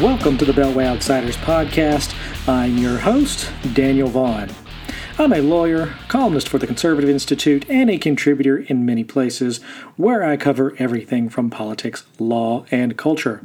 Welcome to the Beltway Outsiders podcast. I'm your host, Daniel Vaughan. I'm a lawyer, columnist for the Conservative Institute, and a contributor in many places where I cover everything from politics, law, and culture.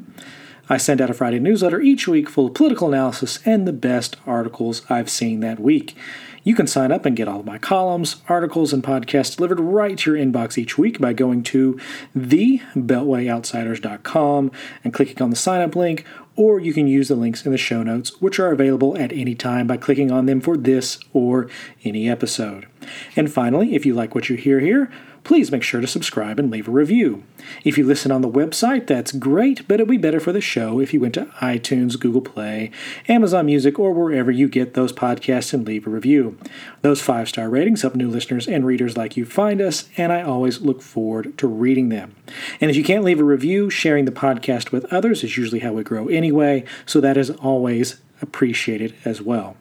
I send out a Friday newsletter each week full of political analysis and the best articles I've seen that week. You can sign up and get all of my columns, articles, and podcasts delivered right to your inbox each week by going to thebeltwayoutsiders.com and clicking on the sign up link, or you can use the links in the show notes, which are available at any time by clicking on them for this or any episode. And finally, if you like what you hear here, please make sure to subscribe and leave a review. If you listen on the website, that's great, but it'd be better for the show if you went to iTunes, Google Play, Amazon Music, or wherever you get those podcasts and leave a review. Those five star ratings help new listeners and readers like you find us, and I always look forward to reading them. And if you can't leave a review, sharing the podcast with others is usually how we grow anyway, so that is always appreciated as well.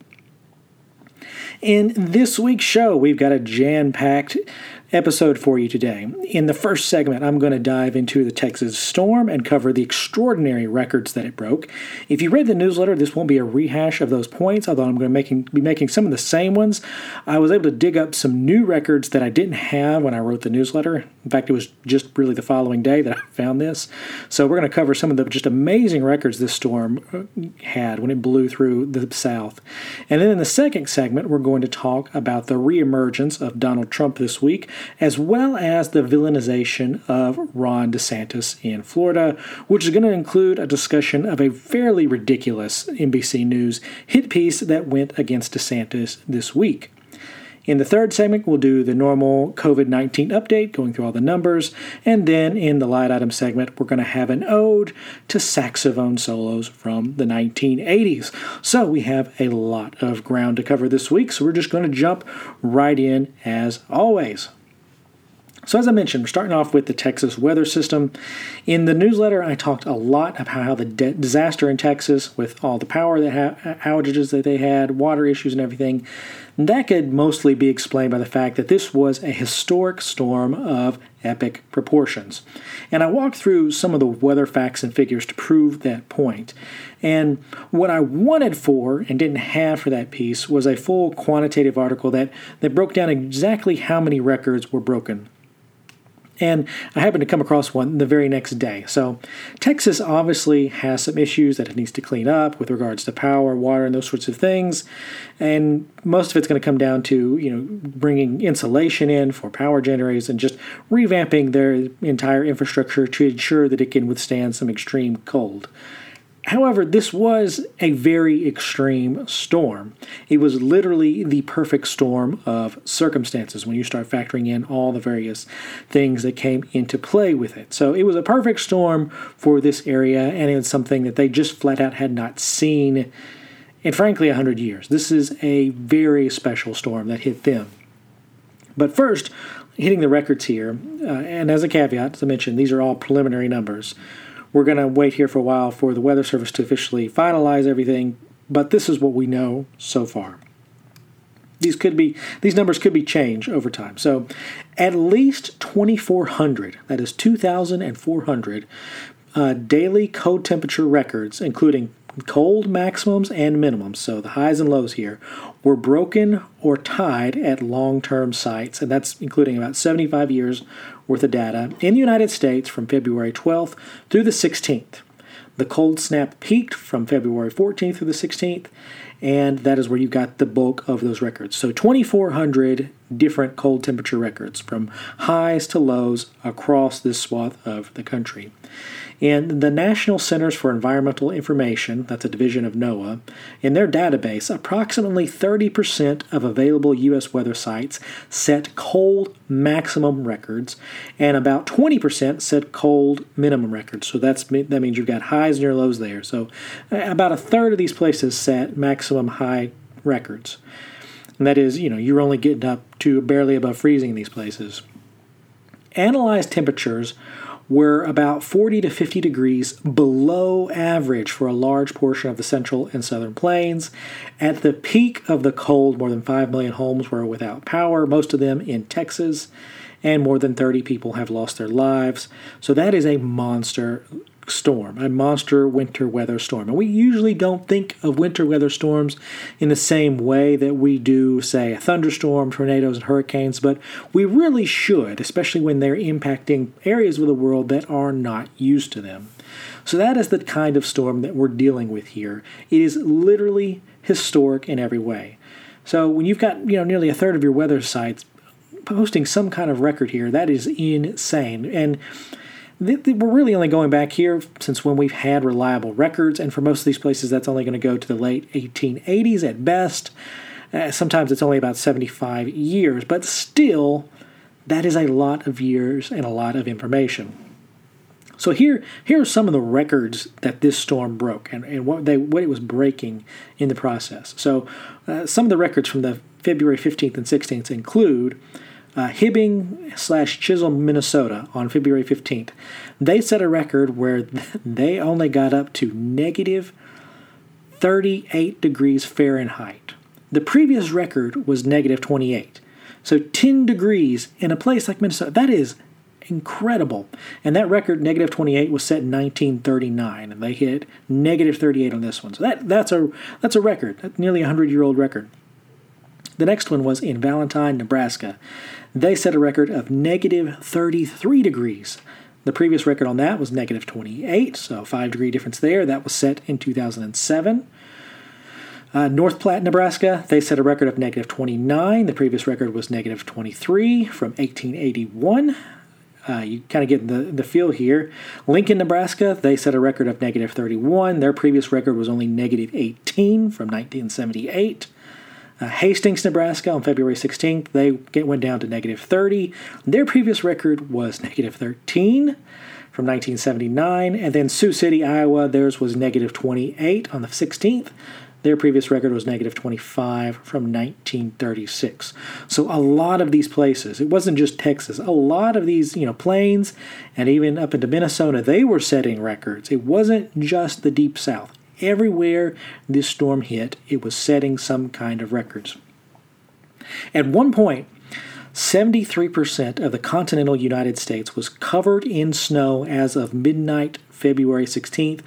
In this week's show, we've got a jam packed episode for you today. In the first segment, I'm going to dive into the Texas storm and cover the extraordinary records that it broke. If you read the newsletter, this won't be a rehash of those points, although I'm going to making, be making some of the same ones. I was able to dig up some new records that I didn't have when I wrote the newsletter. In fact, it was just really the following day that I found this. So we're going to cover some of the just amazing records this storm uh, had when it blew through the South. And then in the second segment, we're going to talk about the reemergence of Donald Trump this week as well as the villainization of Ron DeSantis in Florida, which is going to include a discussion of a fairly ridiculous NBC News hit piece that went against DeSantis this week. In the third segment, we'll do the normal COVID 19 update, going through all the numbers. And then in the light item segment, we're going to have an ode to saxophone solos from the 1980s. So we have a lot of ground to cover this week, so we're just going to jump right in as always. So, as I mentioned, we're starting off with the Texas weather system. In the newsletter, I talked a lot about how the de- disaster in Texas, with all the power that ha- uh, outages that they had, water issues, and everything, that could mostly be explained by the fact that this was a historic storm of epic proportions. And I walked through some of the weather facts and figures to prove that point. And what I wanted for and didn't have for that piece was a full quantitative article that, that broke down exactly how many records were broken. And I happened to come across one the very next day. So, Texas obviously has some issues that it needs to clean up with regards to power, water, and those sorts of things. And most of it's going to come down to, you know, bringing insulation in for power generators and just revamping their entire infrastructure to ensure that it can withstand some extreme cold. However, this was a very extreme storm. It was literally the perfect storm of circumstances when you start factoring in all the various things that came into play with it. So it was a perfect storm for this area, and it's something that they just flat out had not seen in, frankly, 100 years. This is a very special storm that hit them. But first, hitting the records here, uh, and as a caveat, as I mentioned, these are all preliminary numbers. We're going to wait here for a while for the Weather Service to officially finalize everything, but this is what we know so far. These could be these numbers could be changed over time. So, at least 2,400, that is 2,400 uh, daily cold temperature records, including cold maximums and minimums, so the highs and lows here, were broken or tied at long term sites, and that's including about 75 years worth of data in the United States from February 12th through the 16th. The cold snap peaked from February 14th through the 16th, and that is where you've got the bulk of those records. So 2,400 different cold temperature records from highs to lows across this swath of the country. And the National Centers for Environmental Information, that's a division of NOAA, in their database, approximately 30% of available U.S. weather sites set cold maximum records, and about 20% set cold minimum records. So that's that means you've got highs near lows there. So uh, about a third of these places set maximum high records. And that is, you know, you're only getting up to barely above freezing in these places. Analyzed temperatures were about 40 to 50 degrees below average for a large portion of the central and southern plains. At the peak of the cold, more than 5 million homes were without power, most of them in Texas, and more than 30 people have lost their lives. So that is a monster storm, a monster winter weather storm. And we usually don't think of winter weather storms in the same way that we do, say, a thunderstorm, tornadoes, and hurricanes, but we really should, especially when they're impacting areas of the world that are not used to them. So that is the kind of storm that we're dealing with here. It is literally historic in every way. So when you've got, you know, nearly a third of your weather sites posting some kind of record here, that is insane. And we're really only going back here since when we've had reliable records, and for most of these places, that's only going to go to the late 1880s at best. Uh, sometimes it's only about 75 years, but still, that is a lot of years and a lot of information. So here, here are some of the records that this storm broke and, and what they what it was breaking in the process. So uh, some of the records from the February 15th and 16th include uh, Hibbing slash Chisholm, Minnesota, on February 15th. They set a record where they only got up to negative 38 degrees Fahrenheit. The previous record was negative 28. So 10 degrees in a place like Minnesota, that is incredible. And that record, negative 28, was set in 1939, and they hit negative 38 on this one. So that, that's a that's a record, nearly a hundred year old record. The next one was in Valentine, Nebraska. They set a record of negative 33 degrees. The previous record on that was negative 28, so 5 degree difference there. That was set in 2007. Uh, North Platte, Nebraska, they set a record of negative 29. The previous record was negative 23 from 1881. Uh, you kind of get the, the feel here. Lincoln, Nebraska, they set a record of negative 31. Their previous record was only negative 18 from 1978. Uh, Hastings, Nebraska, on February 16th, they get, went down to negative 30. Their previous record was negative 13 from 1979. And then Sioux City, Iowa, theirs was negative 28 on the 16th. Their previous record was negative 25 from 1936. So a lot of these places, it wasn't just Texas, a lot of these, you know, plains and even up into Minnesota, they were setting records. It wasn't just the deep south. Everywhere this storm hit, it was setting some kind of records. At one point, 73% of the continental United States was covered in snow as of midnight February 16th,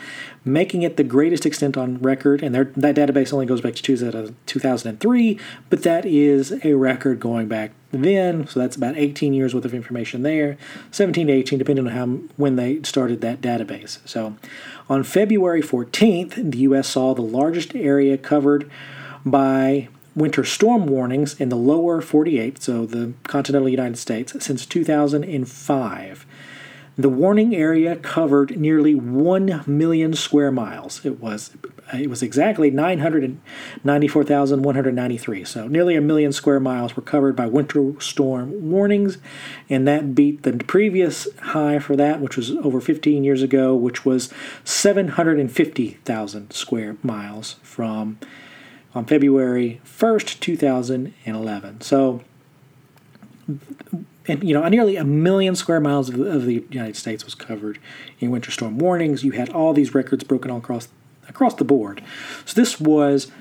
making it the greatest extent on record. And that database only goes back to 2003, uh, but that is a record going back then. So that's about 18 years worth of information there, 17 to 18, depending on how when they started that database. So on February 14th, the U.S. saw the largest area covered by winter storm warnings in the lower 48, so the continental United States, since 2005. The warning area covered nearly 1 million square miles. It was it was exactly 994,193. So nearly a million square miles were covered by winter storm warnings, and that beat the previous high for that, which was over 15 years ago, which was 750,000 square miles from on February 1st, 2011. So and you know, nearly a million square miles of, of, the United States was covered in winter storm warnings. You had all these records broken all across across the board. So this was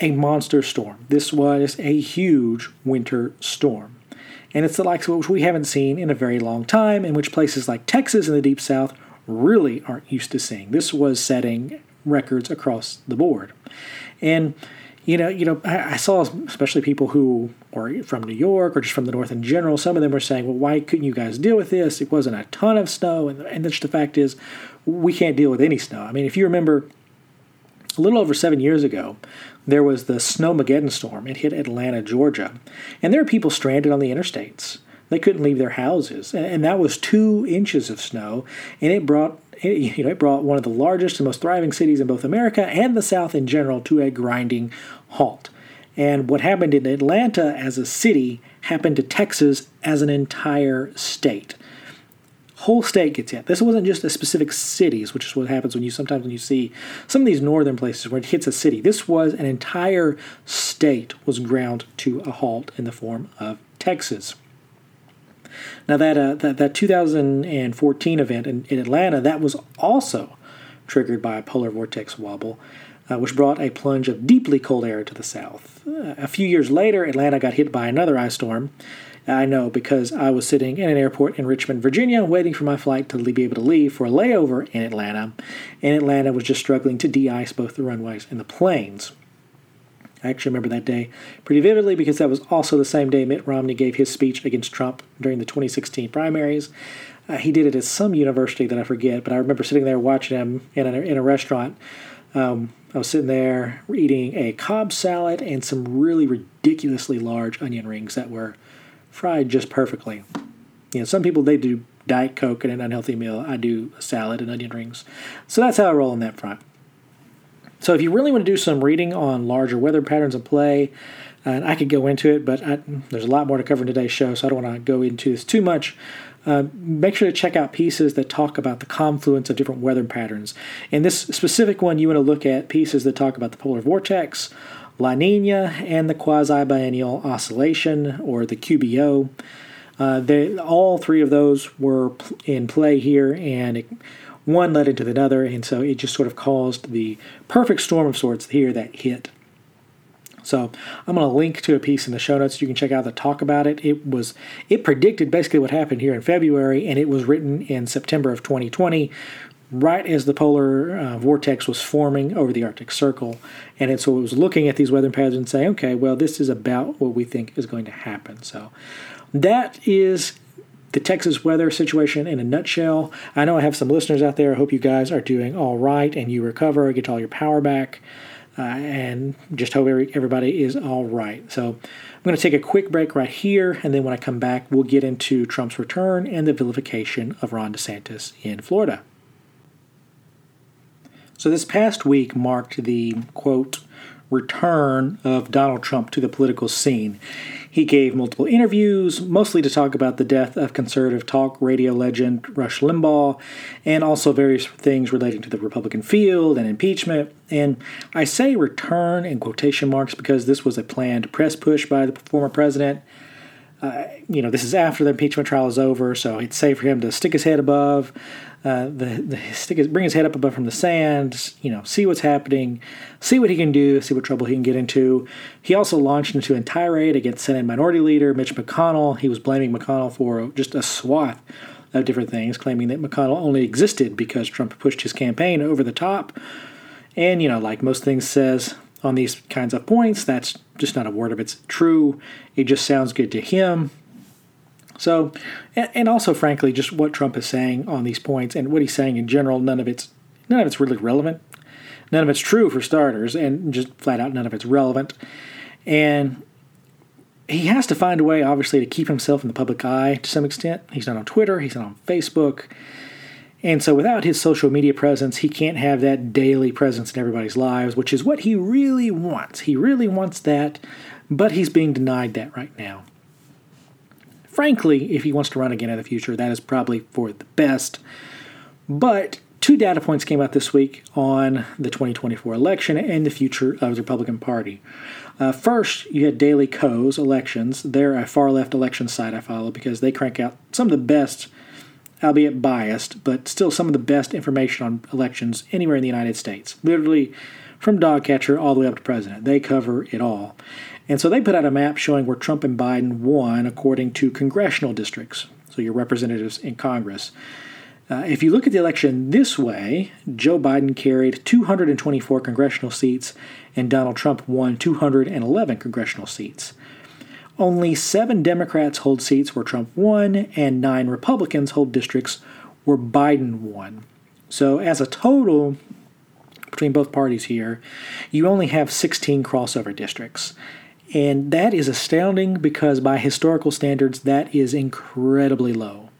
a monster storm. This was a huge winter storm. And it's the likes of which we haven't seen in a very long time, in which places like Texas and the Deep South really aren't used to seeing. This was setting records across the board. And you know, you know, I, saw especially people who are from New York or just from the North in general. Some of them were saying, "Well, why couldn't you guys deal with this? It wasn't a ton of snow." And, and the fact is, we can't deal with any snow. I mean, if you remember, a little over seven years ago, there was the Snowmageddon storm. It hit Atlanta, Georgia, and there were people stranded on the interstates. They couldn't leave their houses, and, that was two inches of snow, and it brought you know, it brought one of the largest and most thriving cities in both America and the South in general to a grinding halt. And what happened in Atlanta as a city happened to Texas as an entire state. Whole state gets hit. This wasn't just a specific cities, which is what happens when you sometimes when you see some of these northern places where it hits a city. This was an entire state was ground to a halt in the form of Texas. Now that uh, that, that 2014 event in, in Atlanta that was also triggered by a polar vortex wobble, uh, which brought a plunge of deeply cold air to the south. Uh, a few years later, Atlanta got hit by another ice storm I know because I was sitting in an airport in Richmond, Virginia, waiting for my flight to be able to leave for a layover in Atlanta, and Atlanta was just struggling to de ice both the runways and the planes. I actually remember that day pretty vividly because that was also the same day Mitt Romney gave his speech against Trump during the 2016 primaries. Uh, he did it at some university that I forget, but I remember sitting there watching him in a, in a restaurant. Um, I was sitting there eating a Cobb salad and some really ridiculously large onion rings that were fried just perfectly. You know, some people they do Diet Coke and an unhealthy meal. I do a salad and onion rings. So that's how I roll on that front. So if you really want to do some reading on larger weather patterns of play, and I could go into it, but I, there's a lot more to cover in today's show, so I don't want to go into this too much. Uh, make sure to check out pieces that talk about the confluence of different weather patterns. In this specific one, you want to look at pieces that talk about the polar vortex, La Nina, and the quasi biennial oscillation, or the QBO. Uh, they, all three of those were in play here, and it, one led into another, and so it just sort of caused the perfect storm of sorts here that hit. So I'm going to link to a piece in the show notes. You can check out the talk about it. It was it predicted basically what happened here in February, and it was written in September of 2020, right as the polar uh, vortex was forming over the Arctic Circle. And so it was looking at these weather patterns and saying, okay, well, this is about what we think is going to happen. So that is the Texas weather situation in a nutshell. I know I have some listeners out there. I hope you guys are doing all right and you recover, get all your power back, uh, and just hope everybody is all right. So I'm going to take a quick break right here, and then when I come back, we'll get into Trump's return and the vilification of Ron DeSantis in Florida. So this past week marked the quote return of Donald Trump to the political scene. He gave multiple interviews, mostly to talk about the death of conservative talk radio legend Rush Limbaugh, and also various things relating to the Republican field and impeachment. And I say return in quotation marks because this was a planned press push by the former president. Uh, you know, this is after the impeachment trial is over, so it's safe for him to stick his head above, uh, the, the stick his, bring his head up above from the sand, you know, see what's happening, see what he can do, see what trouble he can get into. He also launched into a tirade against Senate Minority Leader Mitch McConnell. He was blaming McConnell for just a swath of different things, claiming that McConnell only existed because Trump pushed his campaign over the top. And, you know, like most things says on these kinds of points, that's just not a word of it's true. It just sounds good to him. So, and also, frankly, just what Trump is saying on these points and what he's saying in general, none of it's none of it's really relevant. None of it's true for starters, and just flat out, none of it's relevant. And he has to find a way, obviously, to keep himself in the public eye to some extent. He's not on Twitter, he's not on Facebook. And so, without his social media presence, he can't have that daily presence in everybody's lives, which is what he really wants. He really wants that, but he's being denied that right now. Frankly, if he wants to run again in the future, that is probably for the best. But two data points came out this week on the 2024 election and the future of the Republican Party. Uh, first, you had Daily Kos Elections. They're a far left election site I follow because they crank out some of the best, albeit biased, but still some of the best information on elections anywhere in the United States. Literally from dog catcher all the way up to president. They cover it all. And so they put out a map showing where Trump and Biden won according to congressional districts, so your representatives in Congress. Uh, if you look at the election this way, Joe Biden carried 224 congressional seats and Donald Trump won 211 congressional seats. Only seven Democrats hold seats where Trump won, and nine Republicans hold districts where Biden won. So, as a total between both parties here, you only have 16 crossover districts. And that is astounding because, by historical standards, that is incredibly low.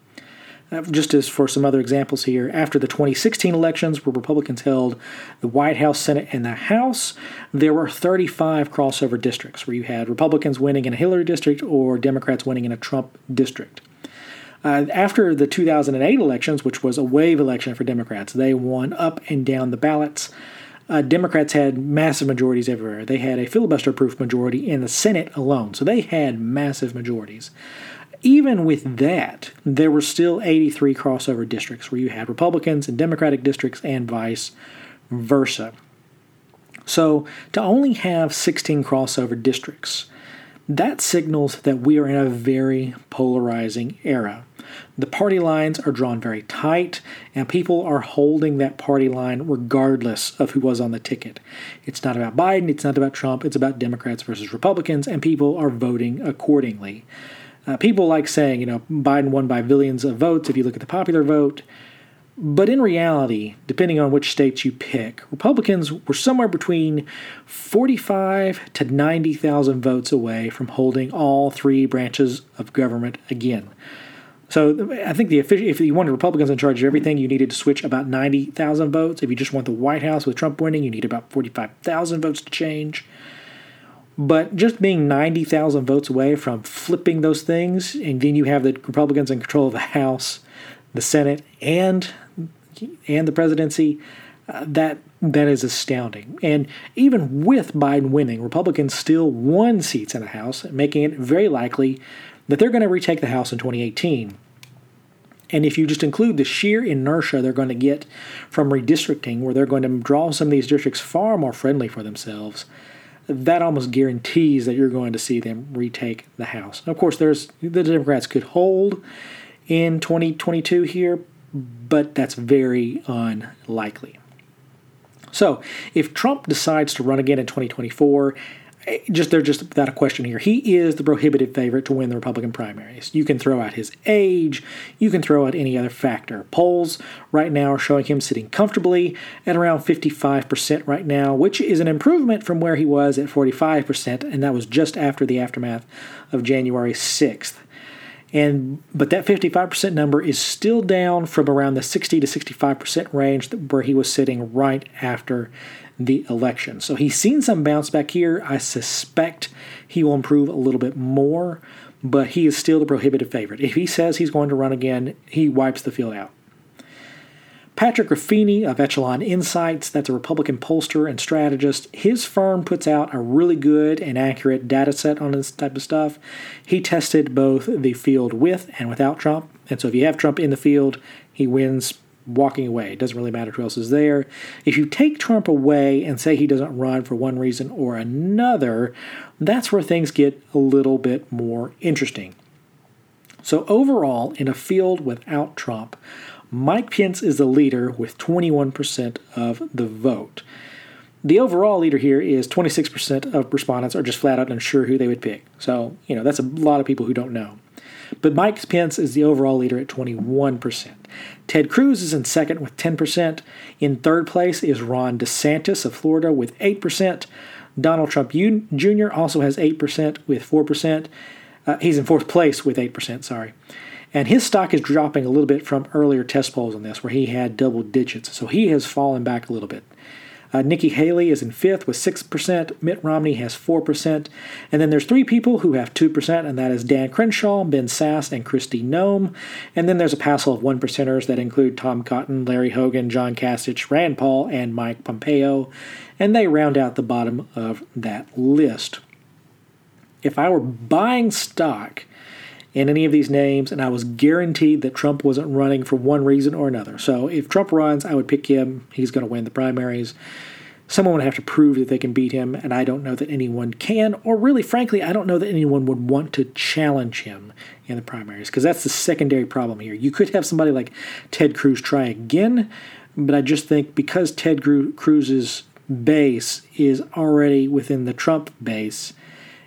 Uh, just as for some other examples here, after the 2016 elections, where Republicans held the White House, Senate, and the House, there were 35 crossover districts where you had Republicans winning in a Hillary district or Democrats winning in a Trump district. Uh, after the 2008 elections, which was a wave election for Democrats, they won up and down the ballots uh, Democrats had massive majorities everywhere. They had a filibuster proof majority in the Senate alone. So they had massive majorities. Even with that, there were still 83 crossover districts where you had Republicans and Democratic districts and vice versa. So to only have 16 crossover districts that signals that we are in a very polarizing era. The party lines are drawn very tight, and people are holding that party line regardless of who was on the ticket. It's not about Biden, it's not about Trump, it's about Democrats versus Republicans, and people are voting accordingly. Uh, people like saying, you know, Biden won by billions of votes if you look at the popular vote. But in reality, depending on which states you pick, Republicans were somewhere between 45 to 90,000 votes away from holding all three branches of government again. So I think the if you wanted Republicans in charge of everything, you needed to switch about 90,000 votes. If you just want the White House with Trump winning, you need about 45,000 votes to change. But just being 90,000 votes away from flipping those things, and then you have the Republicans in control of the House, the Senate, and and the presidency, uh, that that is astounding. And even with Biden winning, Republicans still won seats in the House, making it very likely that they're going to retake the House in 2018. And if you just include the sheer inertia they're going to get from redistricting, where they're going to draw some of these districts far more friendly for themselves, that almost guarantees that you're going to see them retake the House. of course, there's the Democrats could hold in 2022 here, but that's very unlikely. So, if Trump decides to run again in 2024, just they're just without a question here. He is the prohibitive favorite to win the Republican primaries. You can throw out his age, you can throw out any other factor. Polls right now are showing him sitting comfortably at around 55% right now, which is an improvement from where he was at 45%, and that was just after the aftermath of January 6th. And but that 55% number is still down from around the 60 to 65% range where he was sitting right after the election. So he's seen some bounce back here. I suspect he will improve a little bit more, but he is still the prohibitive favorite. If he says he's going to run again, he wipes the field out. Patrick Ruffini of Echelon Insights, that's a Republican pollster and strategist. His firm puts out a really good and accurate data set on this type of stuff. He tested both the field with and without Trump. And so if you have Trump in the field, he wins walking away. It doesn't really matter who else is there. If you take Trump away and say he doesn't run for one reason or another, that's where things get a little bit more interesting. So, overall, in a field without Trump, Mike Pence is the leader with 21% of the vote. The overall leader here is 26% of respondents are just flat out unsure who they would pick. So, you know, that's a lot of people who don't know. But Mike Pence is the overall leader at 21%. Ted Cruz is in second with 10%. In third place is Ron DeSantis of Florida with 8%. Donald Trump Jr. also has 8% with 4%. Uh, he's in fourth place with 8%, sorry. And his stock is dropping a little bit from earlier test polls on this, where he had double digits. So he has fallen back a little bit. Uh, Nikki Haley is in fifth with 6%. Mitt Romney has 4%. And then there's three people who have 2%, and that is Dan Crenshaw, Ben Sasse, and Kristi Noem. And then there's a passel of one percenters that include Tom Cotton, Larry Hogan, John Kasich, Rand Paul, and Mike Pompeo. And they round out the bottom of that list. If I were buying stock, in any of these names, and I was guaranteed that Trump wasn't running for one reason or another. So if Trump runs, I would pick him. He's going to win the primaries. Someone would have to prove that they can beat him, and I don't know that anyone can, or really, frankly, I don't know that anyone would want to challenge him in the primaries, because that's the secondary problem here. You could have somebody like Ted Cruz try again, but I just think because Ted Cruz's base is already within the Trump base,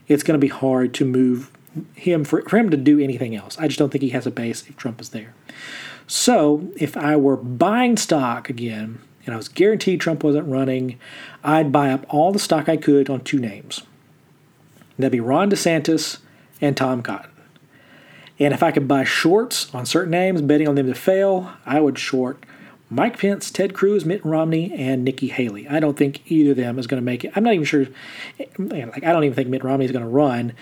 it's going to be hard to move him for, for him to do anything else. I just don't think he has a base if Trump is there. So if I were buying stock again and I was guaranteed Trump wasn't running, I'd buy up all the stock I could on two names. That'd be Ron DeSantis and Tom Cotton. And if I could buy shorts on certain names, betting on them to fail, I would short Mike Pence, Ted Cruz, Mitt Romney, and Nikki Haley. I don't think either of them is going to make it. I'm not even sure. Like I don't even think Mitt Romney is going to run.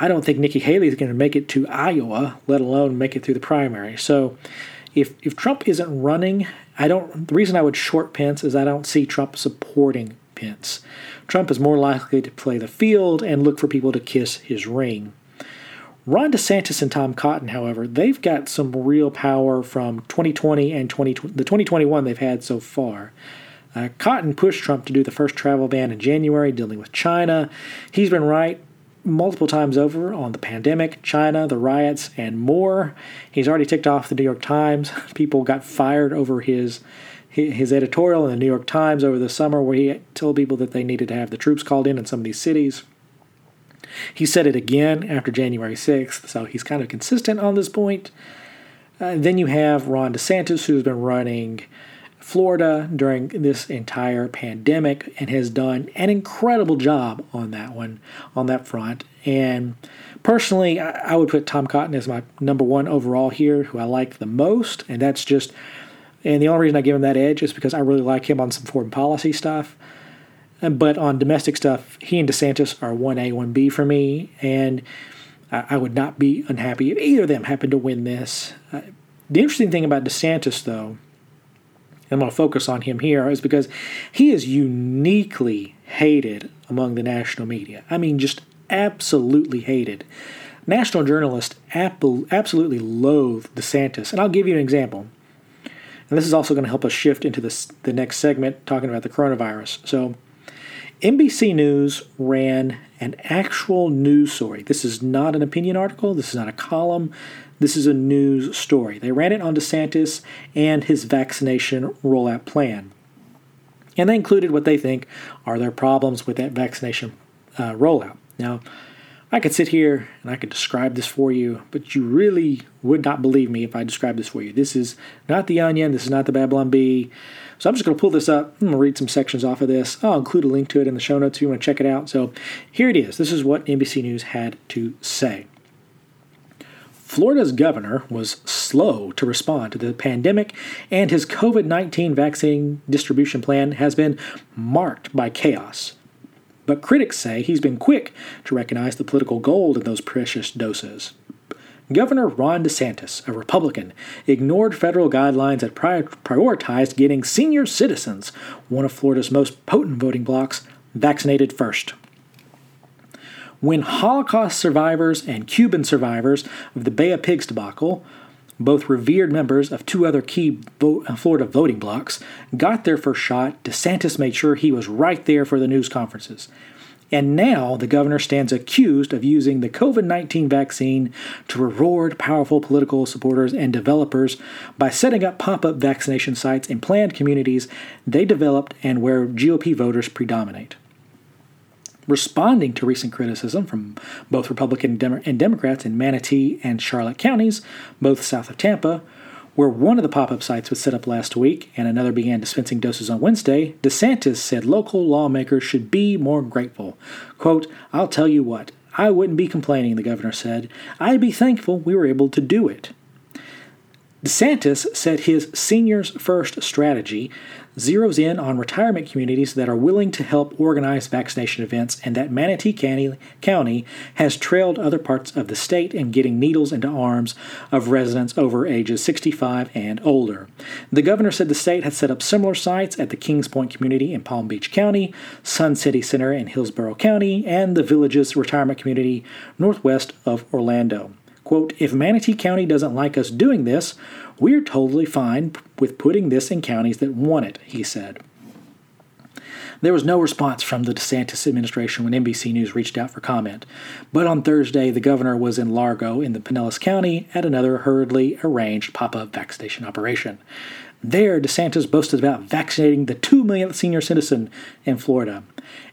I don't think Nikki Haley is going to make it to Iowa, let alone make it through the primary. So if if Trump isn't running, I don't the reason I would short Pence is I don't see Trump supporting Pence. Trump is more likely to play the field and look for people to kiss his ring. Ron DeSantis and Tom Cotton, however, they've got some real power from 2020 and 20, the 2021 they've had so far. Uh, Cotton pushed Trump to do the first travel ban in January, dealing with China. He's been right multiple times over on the pandemic, China, the riots, and more. He's already ticked off the New York Times. People got fired over his his editorial in the New York Times over the summer where he told people that they needed to have the troops called in in some of these cities. He said it again after January 6th, so he's kind of consistent on this point. Uh, then you have Ron DeSantis, who's been running Florida during this entire pandemic and has done an incredible job on that one, on that front. And personally, I, would put Tom Cotton as my number one overall here, who I like the most, and that's just. And the only reason I give him that edge is because I really like him on some foreign policy stuff. But on domestic stuff, he and DeSantis are 1A, 1B for me. And I would not be unhappy if either of them happened to win this. Uh, the interesting thing about DeSantis, though, I'm going to focus on him here, is because he is uniquely hated among the national media. I mean, just absolutely hated. National journalists absolutely loathe DeSantis. And I'll give you an example. And this is also going to help us shift into this, the next segment talking about the coronavirus. So, NBC News ran an actual news story. This is not an opinion article, this is not a column, this is a news story. They ran it on DeSantis and his vaccination rollout plan. And they included what they think are their problems with that vaccination uh, rollout. Now, I could sit here and I could describe this for you, but you really would not believe me if I described this for you. This is not the Onion. This is not the Babylon Bee. So I'm just going to pull this up. I'm going to read some sections off of this. I'll include a link to it in the show notes if you want to check it out. So here it is. This is what NBC News had to say. Florida's governor was slow to respond to the pandemic, and his COVID 19 vaccine distribution plan has been marked by chaos. But critics say he's been quick to recognize the political gold in those precious doses. Governor Ron DeSantis, a Republican, ignored federal guidelines that prioritized getting senior citizens, one of Florida's most potent voting blocs, vaccinated first. When Holocaust survivors and Cuban survivors of the Bay of Pigs debacle, both revered members of two other key uh, Florida voting blocs, got their first shot, DeSantis made sure he was right there for the news conferences. And now the governor stands accused of using the COVID 19 vaccine to reward powerful political supporters and developers by setting up pop up vaccination sites in planned communities they developed and where GOP voters predominate. Responding to recent criticism from both Republican and Democrats in Manatee and Charlotte counties, both south of Tampa, where one of the pop up sites was set up last week and another began dispensing doses on Wednesday, DeSantis said local lawmakers should be more grateful. Quote, I'll tell you what, I wouldn't be complaining, the governor said. I'd be thankful we were able to do it. DeSantis said his Seniors First strategy zeroes in on retirement communities that are willing to help organize vaccination events and that Manatee County, County has trailed other parts of the state in getting needles into arms of residents over ages 65 and older. The governor said the state had set up similar sites at the Kings Point community in Palm Beach County, Sun City Center in Hillsborough County, and the Villages Retirement Community northwest of Orlando. Quote, if Manatee County doesn't like us doing this, we're totally fine with putting this in counties that want it, he said. There was no response from the DeSantis administration when NBC News reached out for comment. But on Thursday, the governor was in Largo in the Pinellas County at another hurriedly arranged pop up vaccination operation. There, DeSantis boasted about vaccinating the 2 millionth senior citizen in Florida,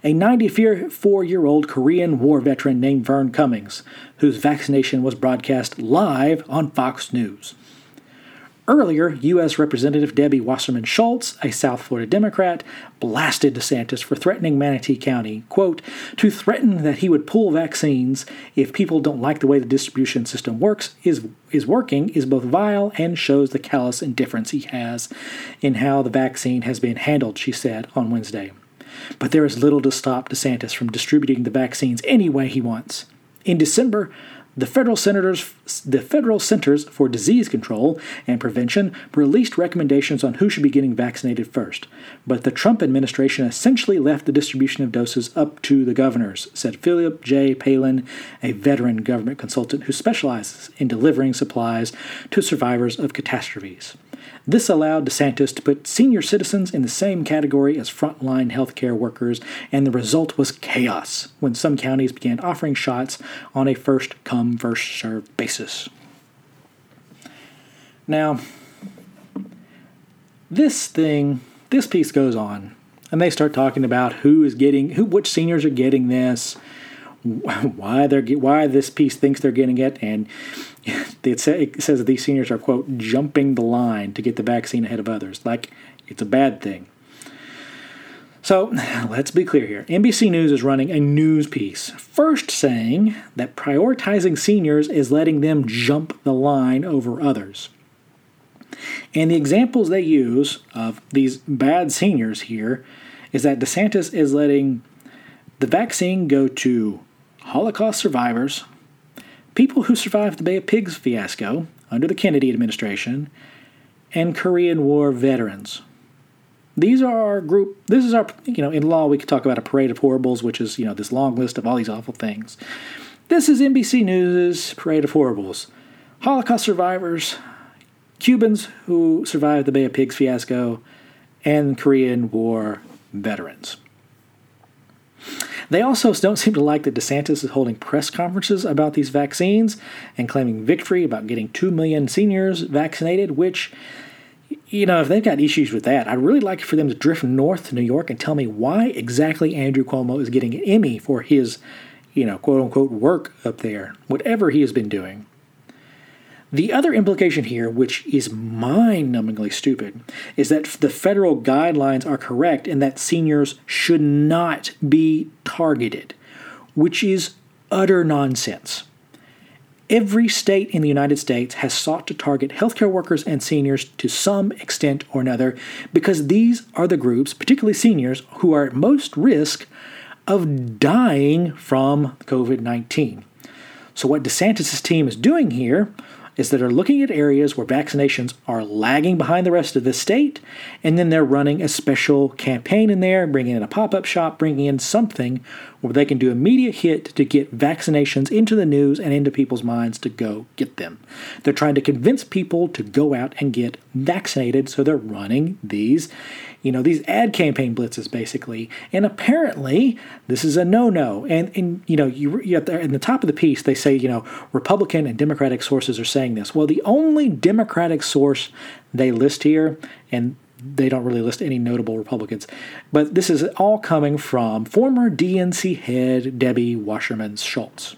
a 94 year old Korean War veteran named Vern Cummings, whose vaccination was broadcast live on Fox News. Earlier, U.S. Representative Debbie Wasserman Schultz, a South Florida Democrat, blasted DeSantis for threatening Manatee County, quote, to threaten that he would pull vaccines if people don't like the way the distribution system works is is working is both vile and shows the callous indifference he has in how the vaccine has been handled, she said on Wednesday. But there is little to stop DeSantis from distributing the vaccines any way he wants. In December, the federal, senators, the federal Centers for Disease Control and Prevention released recommendations on who should be getting vaccinated first, but the Trump administration essentially left the distribution of doses up to the governors, said Philip J. Palin, a veteran government consultant who specializes in delivering supplies to survivors of catastrophes. This allowed DeSantis to put senior citizens in the same category as frontline healthcare workers, and the result was chaos when some counties began offering shots on a first come, first served basis. Now, this thing, this piece goes on, and they start talking about who is getting, who, which seniors are getting this, why they're why this piece thinks they're getting it, and it, says that these seniors are quote jumping the line to get the vaccine ahead of others, like it's a bad thing. So let's be clear here. NBC News is running a news piece, first saying that prioritizing seniors is letting them jump the line over others. And the examples they use of these bad seniors here is that DeSantis is letting the vaccine go to Holocaust survivors, people who survived the Bay of Pigs fiasco under the Kennedy administration, and Korean War veterans. These are our group. This is our, you know, in law we could talk about a parade of horribles, which is, you know, this long list of all these awful things. This is NBC News' parade of horribles. Holocaust survivors, Cubans who survived the Bay of Pigs fiasco, and Korean War veterans. They also don't seem to like that DeSantis is holding press conferences about these vaccines and claiming victory about getting 2 million seniors vaccinated, which, you know, if they've got issues with that, I'd really like for them to drift north to New York and tell me why exactly Andrew Cuomo is getting an Emmy for his, you know, quote unquote work up there, whatever he has been doing. The other implication here, which is mind numbingly stupid, is that the federal guidelines are correct and that seniors should not be targeted, which is utter nonsense. Every state in the United States has sought to target healthcare workers and seniors to some extent or another because these are the groups, particularly seniors, who are at most risk of dying from COVID 19. So, what DeSantis' team is doing here is that they're looking at areas where vaccinations are lagging behind the rest of the state, and then they're running a special campaign in there, bringing in a pop up shop, bringing in something where they can do immediate hit to get vaccinations into the news and into people's minds to go get them. They're trying to convince people to go out and get vaccinated, so they're running these, you know, these ad campaign blitzes basically. And apparently, this is a no-no. And and you know, you, you there in the top of the piece they say, you know, Republican and Democratic sources are saying this. Well, the only Democratic source they list here, and they don't really list any notable Republicans. But this is all coming from former DNC head Debbie Wasserman Schultz.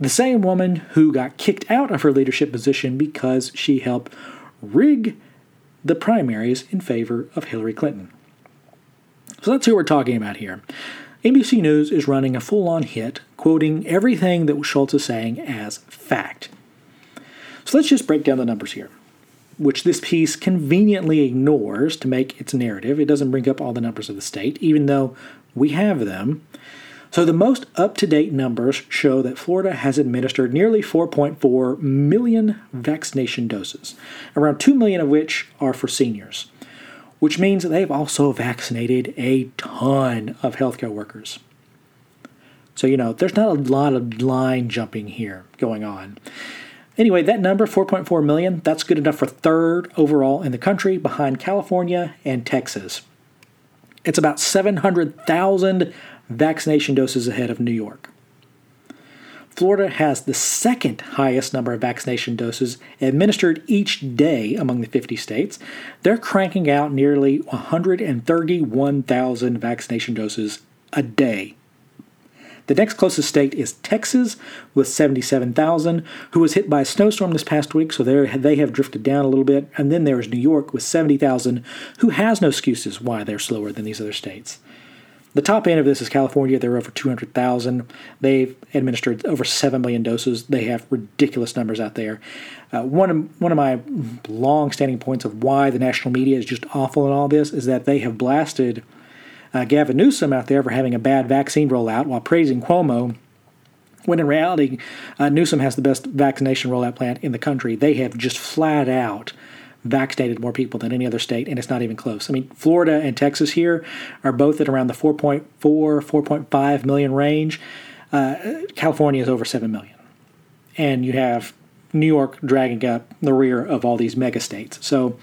The same woman who got kicked out of her leadership position because she helped rig the primaries in favor of Hillary Clinton. So that's who we're talking about here. NBC News is running a full on hit, quoting everything that Schultz is saying as fact. So let's just break down the numbers here which this piece conveniently ignores to make its narrative. It doesn't bring up all the numbers of the state, even though we have them. So the most up to date numbers show that Florida has administered nearly 4.4 million vaccination doses, around 2 million of which are for seniors, which means they've also vaccinated a ton of healthcare workers. So, you know, there's not a lot of line jumping here going on. Anyway, that number, 4.4 million, that's good enough for third overall in the country behind California and Texas. It's about 700,000 vaccination doses ahead of New York. Florida has the second highest number of vaccination doses administered each day among the 50 states. They're cranking out nearly 131,000 vaccination doses a day the next closest state is Texas with 77,000, who was hit by a snowstorm this past week, so they have drifted down a little bit. And then there is New York with 70,000, who has no excuses why they're slower than these other states. The top end of this is California. They're over 200,000. They've administered over 7 million doses. They have ridiculous numbers out there. Uh, one, of, one of my long standing points of why the national media is just awful in all this is that they have blasted uh, Gavin Newsom out there for having a bad vaccine rollout while praising Cuomo. When in reality, uh, Newsom has the best vaccination rollout plan in the country. They have just flat out vaccinated more people than any other state, and it's not even close. I mean, Florida and Texas here are both at around the 4.4, 4.5 million range. Uh, California is over 7 million. And you have New York dragging up the rear of all these mega states. So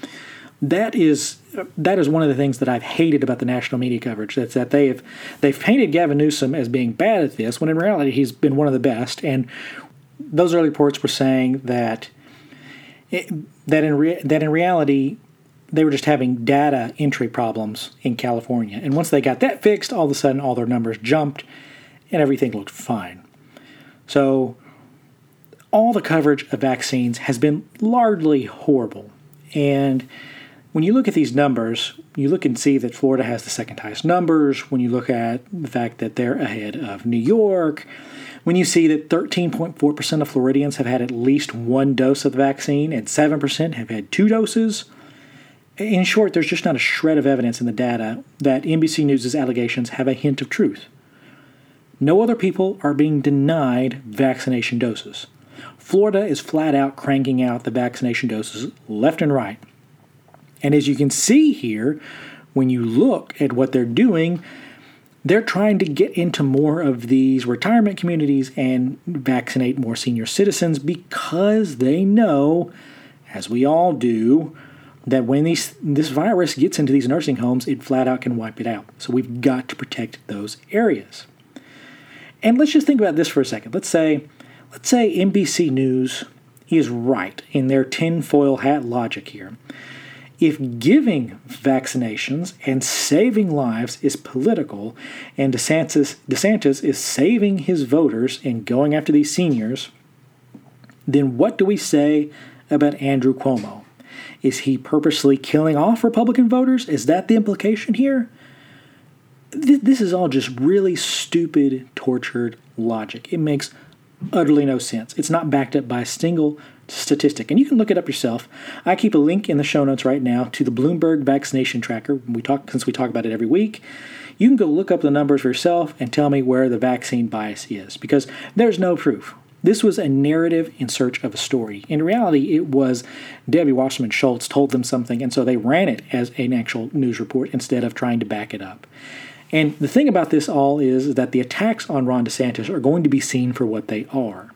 that is that is one of the things that I've hated about the national media coverage. That's that they've they've painted Gavin Newsom as being bad at this, when in reality he's been one of the best. And those early reports were saying that it, that in re, that in reality they were just having data entry problems in California. And once they got that fixed, all of a sudden all their numbers jumped and everything looked fine. So all the coverage of vaccines has been largely horrible. And when you look at these numbers, you look and see that Florida has the second highest numbers. When you look at the fact that they're ahead of New York, when you see that 13.4% of Floridians have had at least one dose of the vaccine and 7% have had two doses, in short, there's just not a shred of evidence in the data that NBC News' allegations have a hint of truth. No other people are being denied vaccination doses. Florida is flat out cranking out the vaccination doses left and right. And as you can see here, when you look at what they're doing, they're trying to get into more of these retirement communities and vaccinate more senior citizens because they know, as we all do, that when these, this virus gets into these nursing homes, it flat out can wipe it out. So we've got to protect those areas. And let's just think about this for a second. Let's say, let's say NBC News is right in their tinfoil hat logic here if giving vaccinations and saving lives is political, and DeSantis, DeSantis is saving his voters and going after these seniors, then what do we say about Andrew Cuomo? Is he purposely killing off Republican voters? Is that the implication here? This is all just really stupid, tortured logic. It makes utterly no sense. It's not backed up by a single statistic, and you can look it up yourself. I keep a link in the show notes right now to the Bloomberg vaccination tracker. We talk since we talk about it every week. You can go look up the numbers for yourself and tell me where the vaccine bias is because there's no proof. This was a narrative in search of a story. In reality, it was Debbie Wasserman Schultz told them something, and so they ran it as an actual news report instead of trying to back it up. And the thing about this all is that the attacks on Ron DeSantis are going to be seen for what they are.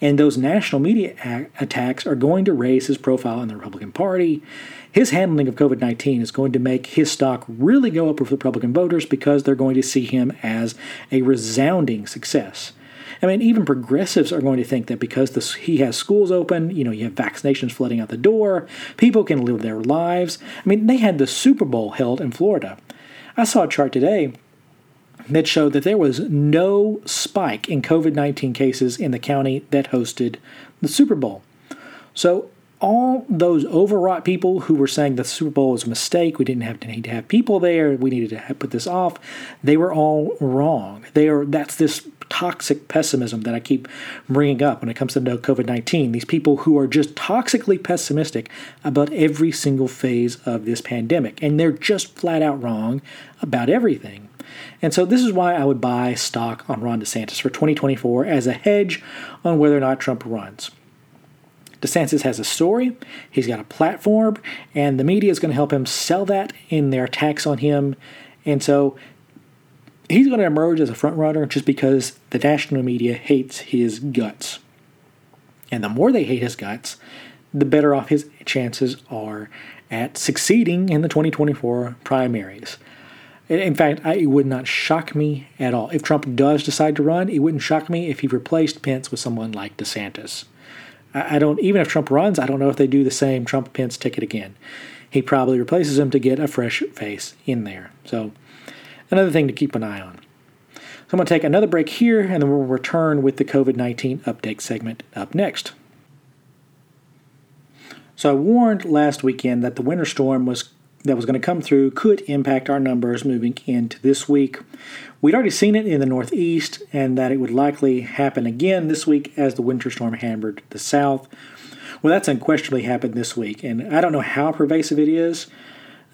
And those national media a- attacks are going to raise his profile in the Republican Party. His handling of COVID 19 is going to make his stock really go up with Republican voters because they're going to see him as a resounding success. I mean, even progressives are going to think that because this, he has schools open, you know, you have vaccinations flooding out the door, people can live their lives. I mean, they had the Super Bowl held in Florida. I saw a chart today that showed that there was no spike in COVID 19 cases in the county that hosted the Super Bowl. So, all those overwrought people who were saying the Super Bowl was a mistake, we didn't have to need to have people there, we needed to put this off, they were all wrong. They are that's this toxic pessimism that I keep bringing up when it comes to COVID 19. These people who are just toxically pessimistic about every single phase of this pandemic, and they're just flat out wrong about everything. And so this is why I would buy stock on Ron DeSantis for 2024 as a hedge on whether or not Trump runs. DeSantis has a story, he's got a platform, and the media is going to help him sell that in their attacks on him. And so he's going to emerge as a frontrunner just because the national media hates his guts. And the more they hate his guts, the better off his chances are at succeeding in the 2024 primaries. In fact, it would not shock me at all. If Trump does decide to run, it wouldn't shock me if he replaced Pence with someone like DeSantis. I don't, even if Trump runs, I don't know if they do the same Trump Pence ticket again. He probably replaces him to get a fresh face in there. So, another thing to keep an eye on. So, I'm going to take another break here, and then we'll return with the COVID 19 update segment up next. So, I warned last weekend that the winter storm was that was going to come through could impact our numbers moving into this week. We'd already seen it in the Northeast, and that it would likely happen again this week as the winter storm hammered the South. Well, that's unquestionably happened this week, and I don't know how pervasive it is,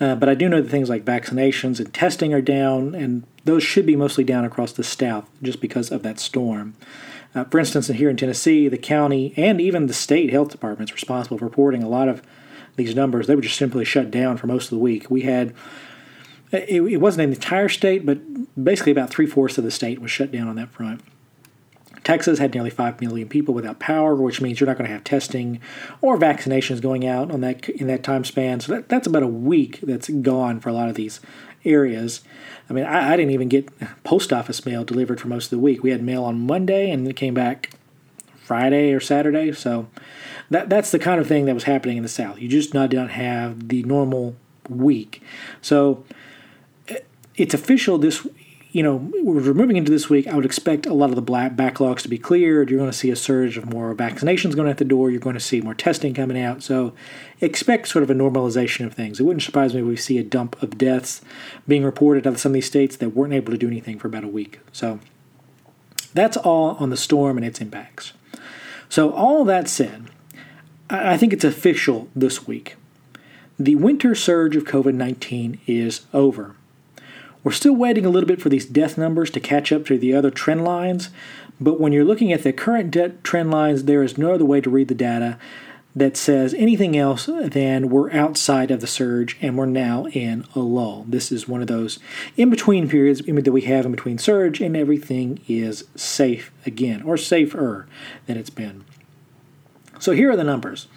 uh, but I do know that things like vaccinations and testing are down, and those should be mostly down across the South just because of that storm. Uh, for instance, here in Tennessee, the county and even the state health departments responsible for reporting a lot of these numbers, they were just simply shut down for most of the week. We had it, it wasn't an entire state, but basically about three fourths of the state was shut down on that front. Texas had nearly 5 million people without power, which means you're not going to have testing or vaccinations going out on that in that time span. So that, that's about a week that's gone for a lot of these areas. I mean, I, I, didn't even get post office mail delivered for most of the week. We had mail on Monday and it came back Friday or Saturday. So that that's the kind of thing that was happening in the South. You just not don't have the normal week. So eh, it's official this you know, we're moving into this week. I would expect a lot of the black backlogs to be cleared. You're going to see a surge of more vaccinations going out the door. You're going to see more testing coming out. So expect sort of a normalization of things. It wouldn't surprise me if we see a dump of deaths being reported out of some of these states that weren't able to do anything for about a week. So that's all on the storm and its impacts. So, all that said, I think it's official this week. The winter surge of COVID 19 is over. We're still waiting a little bit for these death numbers to catch up to the other trend lines, but when you're looking at the current death trend lines, there is no other way to read the data that says anything else than we're outside of the surge and we're now in a lull. This is one of those in between periods that we have in between surge, and everything is safe again, or safer than it's been. So here are the numbers.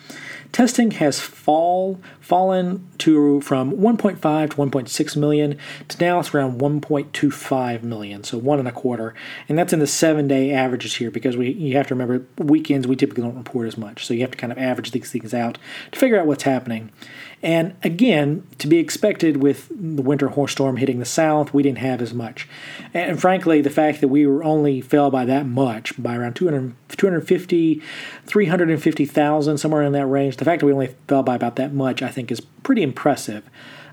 Testing has fall fallen to from 1.5 to 1.6 million to now it's around 1.25 million, so one and a quarter, and that's in the seven-day averages here because we you have to remember weekends we typically don't report as much, so you have to kind of average these things out to figure out what's happening. And again, to be expected with the winter horse storm hitting the south, we didn't have as much. And frankly, the fact that we were only fell by that much, by around 200, 250, 350,000, somewhere in that range, the fact that we only fell by about that much, I think, is pretty impressive.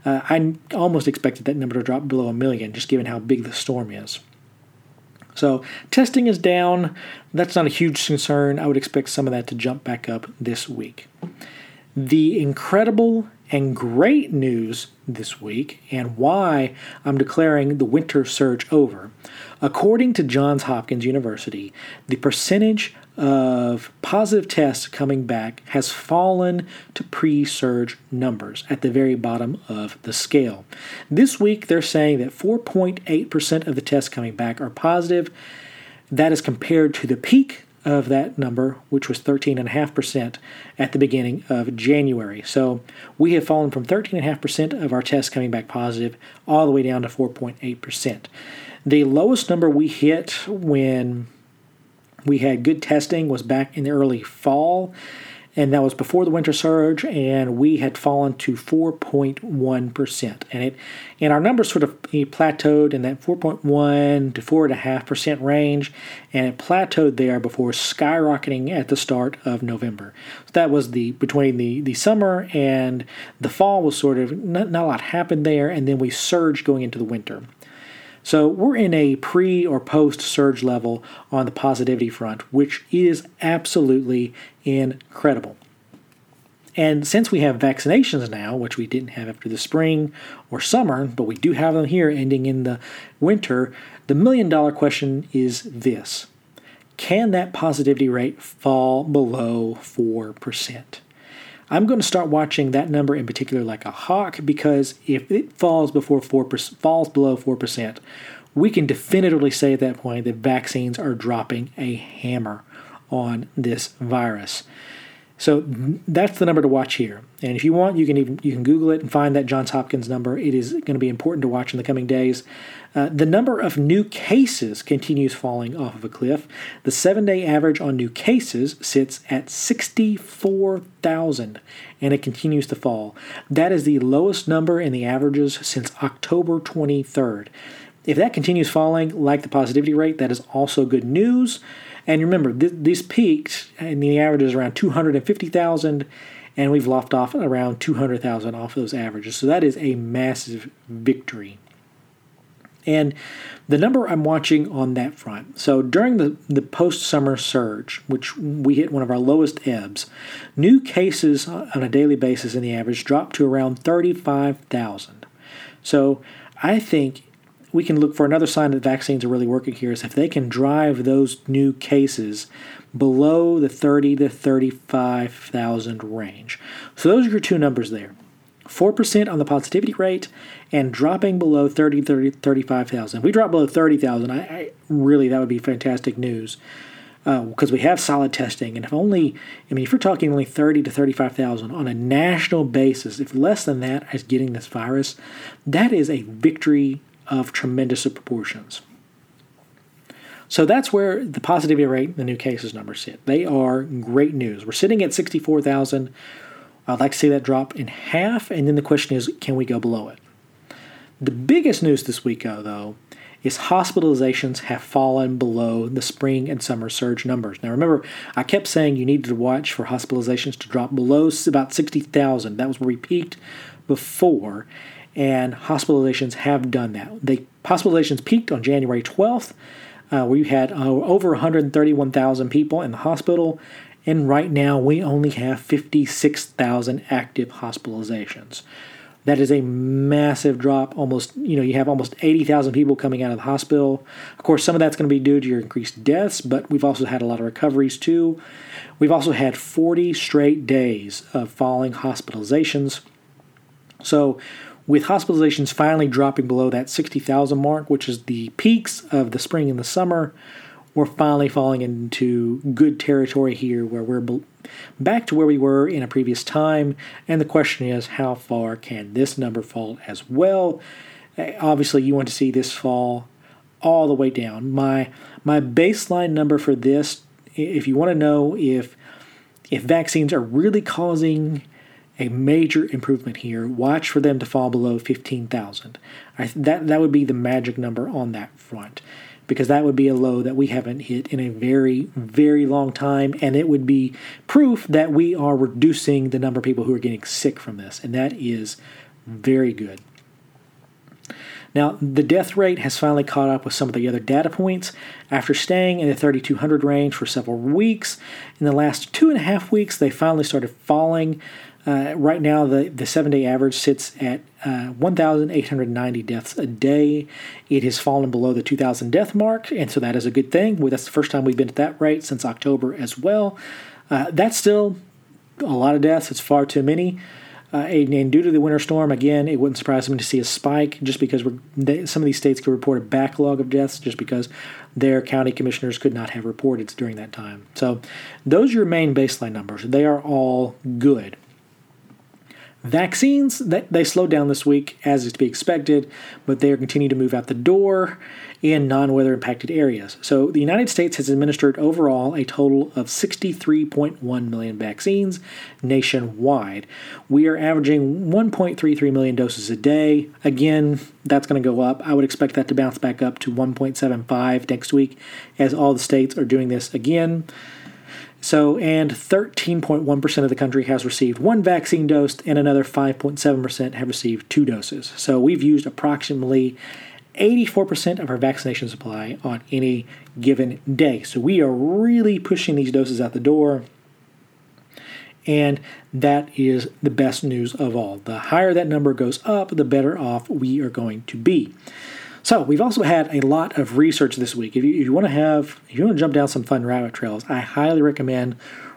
Uh, I almost expected that number to drop below a million, just given how big the storm is. So, testing is down. That's not a huge concern. I would expect some of that to jump back up this week. The incredible and great news this week, and why I'm declaring the winter surge over. According to Johns Hopkins University, the percentage of positive tests coming back has fallen to pre surge numbers at the very bottom of the scale. This week, they're saying that 4.8% of the tests coming back are positive. That is compared to the peak of that number, which was 13.5% at the beginning of January. So we have fallen from 13.5% of our tests coming back positive all the way down to 4.8%. The lowest number we hit when we had good testing was back in the early fall and that was before the winter surge, and we had fallen to 4.1%. And it and our numbers sort of plateaued in that 4.1 to 4.5% range, and it plateaued there before skyrocketing at the start of November. So that was the between the, the summer and the fall was sort of not, not a lot happened there, and then we surged going into the winter. So we're in a pre or post surge level on the positivity front, which is absolutely incredible. And since we have vaccinations now, which we didn't have after the spring or summer, but we do have them here ending in the winter, the million dollar question is this Can that positivity rate fall below 4%? I'm going to start watching that number in particular like a hawk because if it falls before 4% falls below 4%, we can definitively say at that point that vaccines are dropping a hammer on this virus. So that's the number to watch here. And if you want, you can even you can Google it and find that Johns Hopkins number. It is going to be important to watch in the coming days. Uh, the number of new cases continues falling off of a cliff. The seven-day average on new cases sits at 64,000, and it continues to fall. That is the lowest number in the averages since October 23rd. If that continues falling, like the positivity rate, that is also good news. And remember, th- these peaked, and the average is around 250,000, and we've lopped off around 200,000 off those averages. So that is a massive victory. And the number I'm watching on that front, so during the, the post summer surge, which we hit one of our lowest ebbs, new cases on a daily basis in the average dropped to around 35,000. So I think we can look for another sign that vaccines are really working here is if they can drive those new cases below the 30 to 35,000 range. So those are your two numbers there. 4% on the positivity rate and dropping below 30, 30 35,000. If we drop below 30,000, I, I, really that would be fantastic news. because uh, we have solid testing. And if only, I mean, if you're talking only 30 to 35,000 on a national basis, if less than that is getting this virus, that is a victory of tremendous proportions. So that's where the positivity rate, the new cases numbers sit. They are great news. We're sitting at 64,000. I'd like to see that drop in half, and then the question is, can we go below it? The biggest news this week, though, is hospitalizations have fallen below the spring and summer surge numbers. Now, remember, I kept saying you needed to watch for hospitalizations to drop below about 60,000. That was where we peaked before, and hospitalizations have done that. The hospitalizations peaked on January 12th. Uh, we had uh, over 131,000 people in the hospital, and right now we only have 56,000 active hospitalizations. That is a massive drop. Almost, you know, you have almost 80,000 people coming out of the hospital. Of course, some of that's going to be due to your increased deaths, but we've also had a lot of recoveries too. We've also had 40 straight days of falling hospitalizations. So, with hospitalizations finally dropping below that 60,000 mark, which is the peaks of the spring and the summer, we're finally falling into good territory here where we're back to where we were in a previous time. And the question is, how far can this number fall as well? Obviously, you want to see this fall all the way down. My my baseline number for this, if you want to know if if vaccines are really causing a major improvement here, watch for them to fall below 15,000. That that would be the magic number on that front because that would be a low that we haven't hit in a very, very long time. And it would be proof that we are reducing the number of people who are getting sick from this. And that is very good. Now, the death rate has finally caught up with some of the other data points. After staying in the 3,200 range for several weeks, in the last two and a half weeks, they finally started falling uh, right now, the, the seven day average sits at uh, 1,890 deaths a day. It has fallen below the 2,000 death mark, and so that is a good thing. That's the first time we've been at that rate since October as well. Uh, that's still a lot of deaths, it's far too many. Uh, and, and, due to the winter storm, again, it wouldn't surprise me to see a spike just because they, some of these states could report a backlog of deaths just because their county commissioners could not have reported during that time. So, those are your main baseline numbers. They are all good. Vaccines, they slowed down this week as is to be expected, but they are continuing to move out the door in non weather impacted areas. So the United States has administered overall a total of 63.1 million vaccines nationwide. We are averaging 1.33 million doses a day. Again, that's going to go up. I would expect that to bounce back up to 1.75 next week as all the states are doing this again. So, and 13.1% of the country has received one vaccine dose, and another 5.7% have received two doses. So, we've used approximately 84% of our vaccination supply on any given day. So, we are really pushing these doses out the door. And that is the best news of all. The higher that number goes up, the better off we are going to be. So we've also had a lot of research this week. If you, if you want to have, if you want to jump down some fun rabbit trails, I highly recommend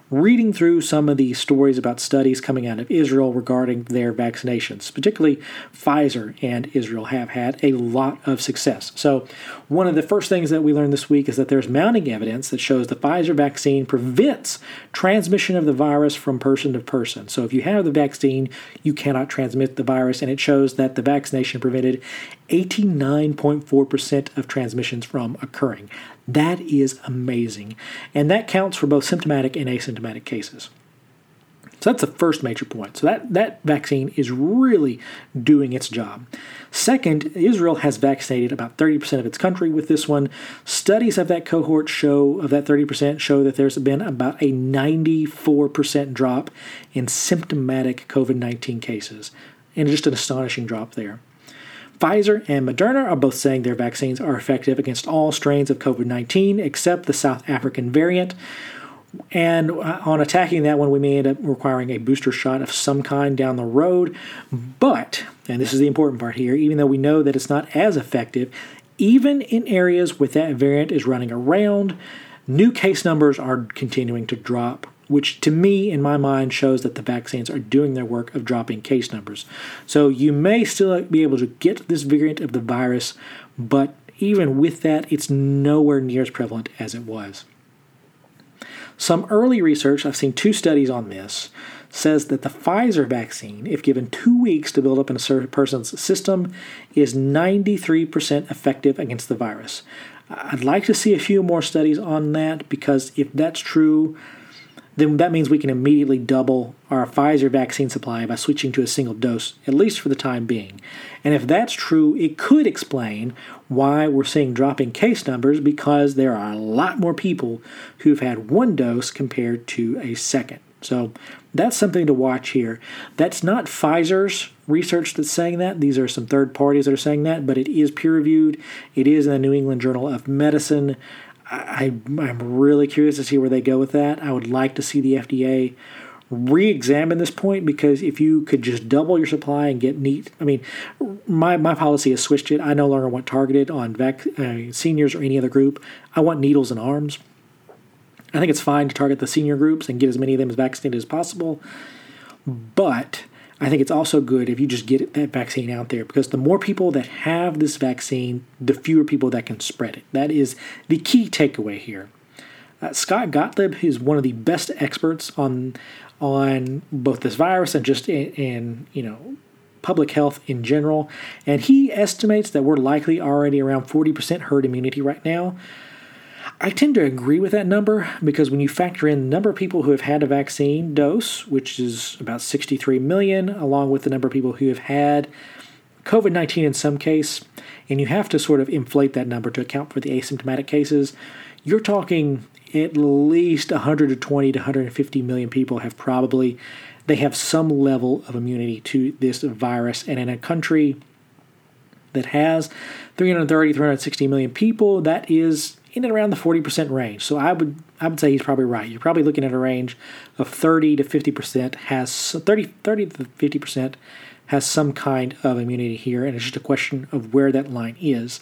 reading through some of the stories about studies coming out of Israel regarding their vaccinations. Particularly Pfizer and Israel have had a lot of success. So, one of the first things that we learned this week is that there's mounting evidence that shows the Pfizer vaccine prevents transmission of the virus from person to person. So, if you have the vaccine, you cannot transmit the virus, and it shows that the vaccination prevented 89.4% of transmissions from occurring. That is amazing. And that counts for both symptomatic and asymptomatic cases. So that's the first major point. So that, that vaccine is really doing its job. Second, Israel has vaccinated about 30% of its country with this one. Studies of that cohort show of that 30% show that there's been about a 94% drop in symptomatic COVID-19 cases. And just an astonishing drop there. Pfizer and Moderna are both saying their vaccines are effective against all strains of COVID 19 except the South African variant. And uh, on attacking that one, we may end up requiring a booster shot of some kind down the road. But, and this is the important part here, even though we know that it's not as effective, even in areas where that variant is running around, new case numbers are continuing to drop which to me, in my mind, shows that the vaccines are doing their work of dropping case numbers. So you may still be able to get this variant of the virus, but even with that, it's nowhere near as prevalent as it was. Some early research, I've seen two studies on this, says that the Pfizer vaccine, if given two weeks to build up in a person's system, is 93% effective against the virus. I'd like to see a few more studies on that because if that's true, then that means we can immediately double our Pfizer vaccine supply by switching to a single dose, at least for the time being. And if that's true, it could explain why we're seeing dropping case numbers because there are a lot more people who've had one dose compared to a second. So that's something to watch here. That's not Pfizer's research that's saying that. These are some third parties that are saying that, but it is peer reviewed. It is in the New England Journal of Medicine. I, I'm really curious to see where they go with that. I would like to see the FDA re-examine this point because if you could just double your supply and get neat i mean my, my policy has switched it. I no longer want targeted on vac, uh, seniors or any other group. I want needles and arms. I think it's fine to target the senior groups and get as many of them as vaccinated as possible but I think it's also good if you just get that vaccine out there because the more people that have this vaccine, the fewer people that can spread it. That is the key takeaway here. Uh, Scott Gottlieb is one of the best experts on on both this virus and just in, in you know public health in general, and he estimates that we're likely already around 40% herd immunity right now. I tend to agree with that number because when you factor in the number of people who have had a vaccine dose, which is about 63 million, along with the number of people who have had COVID 19 in some case, and you have to sort of inflate that number to account for the asymptomatic cases, you're talking at least 120 to 150 million people have probably they have some level of immunity to this virus. And in a country that has 330 360 million people that is in and around the 40% range. So I would I would say he's probably right. You're probably looking at a range of 30 to 50% has 30 30 to 50% has some kind of immunity here and it's just a question of where that line is.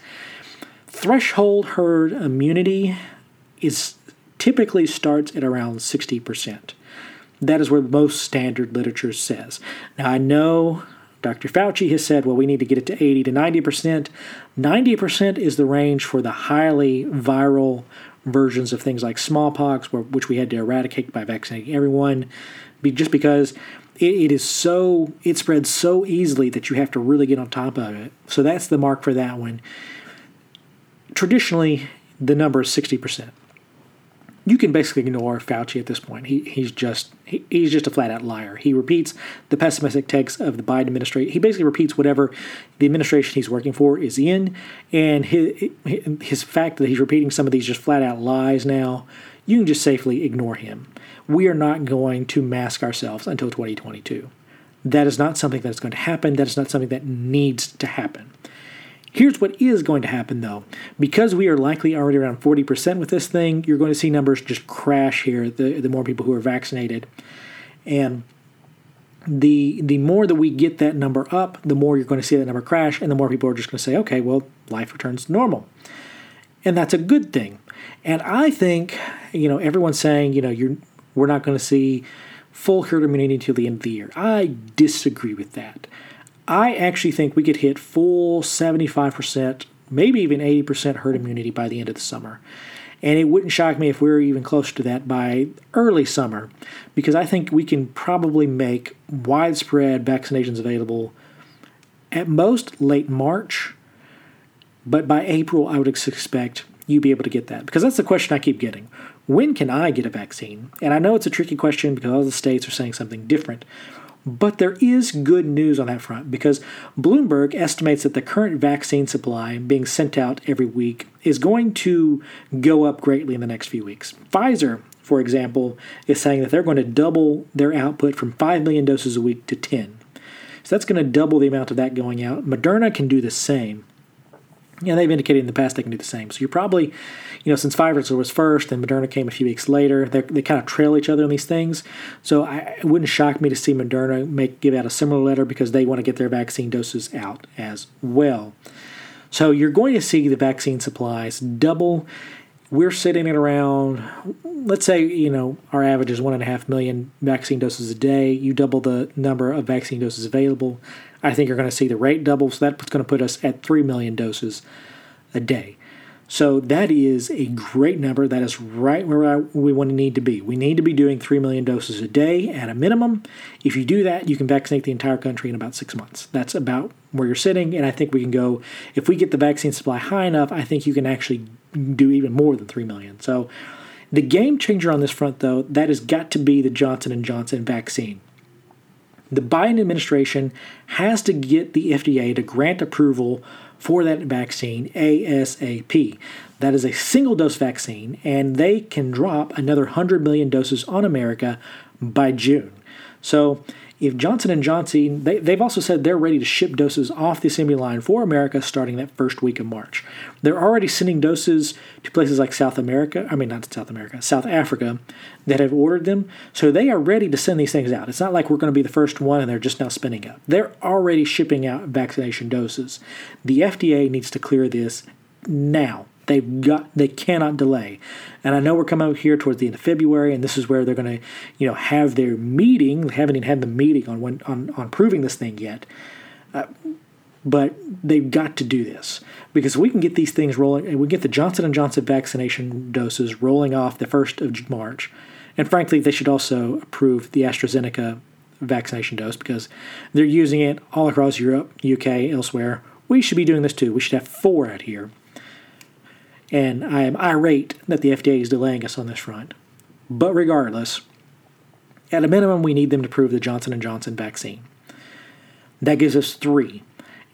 Threshold herd immunity is typically starts at around 60%. That is where most standard literature says. Now I know Dr. Fauci has said, well, we need to get it to 80 to 90%. 90% is the range for the highly viral versions of things like smallpox, which we had to eradicate by vaccinating everyone, just because it is so, it spreads so easily that you have to really get on top of it. So that's the mark for that one. Traditionally, the number is 60% you can basically ignore Fauci at this point. He he's just he, he's just a flat out liar. He repeats the pessimistic takes of the Biden administration. He basically repeats whatever the administration he's working for is in, and his his fact that he's repeating some of these just flat out lies now. You can just safely ignore him. We are not going to mask ourselves until 2022. That is not something that is going to happen. That is not something that needs to happen. Here's what is going to happen though. Because we are likely already around 40% with this thing, you're going to see numbers just crash here the, the more people who are vaccinated. And the the more that we get that number up, the more you're going to see that number crash, and the more people are just going to say, okay, well, life returns to normal. And that's a good thing. And I think, you know, everyone's saying, you know, you're we're not going to see full herd immunity until the end of the year. I disagree with that. I actually think we could hit full 75%, maybe even 80% herd immunity by the end of the summer. And it wouldn't shock me if we are even closer to that by early summer, because I think we can probably make widespread vaccinations available at most late March. But by April, I would expect you be able to get that. Because that's the question I keep getting. When can I get a vaccine? And I know it's a tricky question because all the states are saying something different. But there is good news on that front because Bloomberg estimates that the current vaccine supply being sent out every week is going to go up greatly in the next few weeks. Pfizer, for example, is saying that they're going to double their output from 5 million doses a week to 10. So that's going to double the amount of that going out. Moderna can do the same. Yeah, they've indicated in the past they can do the same. So you're probably, you know, since Pfizer was first and Moderna came a few weeks later, they kind of trail each other on these things. So I, it wouldn't shock me to see Moderna make give out a similar letter because they want to get their vaccine doses out as well. So you're going to see the vaccine supplies double. We're sitting at around, let's say, you know, our average is one and a half million vaccine doses a day. You double the number of vaccine doses available. I think you're going to see the rate double, so that's going to put us at 3 million doses a day. So that is a great number. That is right where we want to need to be. We need to be doing 3 million doses a day at a minimum. If you do that, you can vaccinate the entire country in about six months. That's about where you're sitting. And I think we can go, if we get the vaccine supply high enough, I think you can actually do even more than 3 million. So the game changer on this front, though, that has got to be the Johnson & Johnson vaccine. The Biden administration has to get the FDA to grant approval for that vaccine ASAP. That is a single dose vaccine, and they can drop another 100 million doses on America by June. So if Johnson & Johnson, they, they've also said they're ready to ship doses off the assembly line for America starting that first week of March. They're already sending doses to places like South America, I mean, not South America, South Africa, that have ordered them. So they are ready to send these things out. It's not like we're going to be the first one and they're just now spinning up. They're already shipping out vaccination doses. The FDA needs to clear this now. They've got they cannot delay. And I know we're coming out here towards the end of February, and this is where they're going to, you know, have their meeting. They haven't even had the meeting on when on on proving this thing yet. Uh, but they've got to do this because we can get these things rolling, and we get the Johnson and Johnson vaccination doses rolling off the first of March. And frankly, they should also approve the AstraZeneca vaccination dose because they're using it all across Europe, UK, elsewhere. We should be doing this too. We should have four out here and I am irate that the FDA is delaying us on this front. But regardless, at a minimum, we need them to prove the Johnson & Johnson vaccine. That gives us three.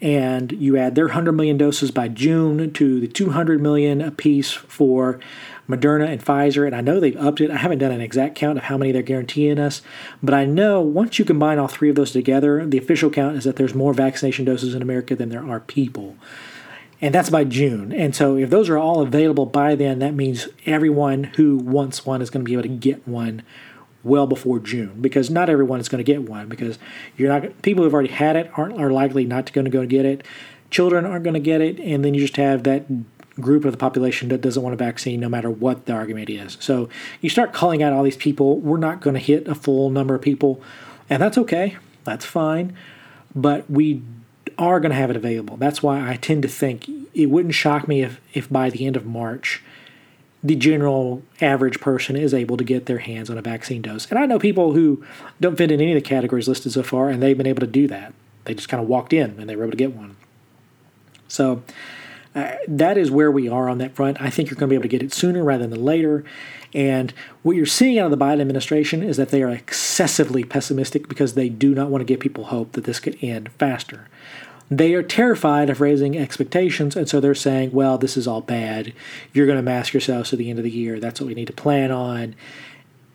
And you add their 100 million doses by June to the 200 million apiece for Moderna and Pfizer. And I know they've upped it. I haven't done an exact count of how many they're guaranteeing us. But I know once you combine all three of those together, the official count is that there's more vaccination doses in America than there are people and that's by June. And so if those are all available by then, that means everyone who wants one is going to be able to get one well before June because not everyone is going to get one because you're not people who've already had it aren't are likely not going to go get it. Children aren't going to get it, and then you just have that group of the population that doesn't want a vaccine no matter what the argument is. So you start calling out all these people. We're not going to hit a full number of people, and that's okay. That's fine. But we are going to have it available. That's why I tend to think it wouldn't shock me if, if by the end of March, the general average person is able to get their hands on a vaccine dose. And I know people who don't fit in any of the categories listed so far, and they've been able to do that. They just kind of walked in and they were able to get one. So uh, that is where we are on that front. I think you're going to be able to get it sooner rather than later. And what you're seeing out of the Biden administration is that they are excessively pessimistic because they do not want to give people hope that this could end faster. They are terrified of raising expectations, and so they're saying, well, this is all bad. You're going to mask yourselves to the end of the year. That's what we need to plan on.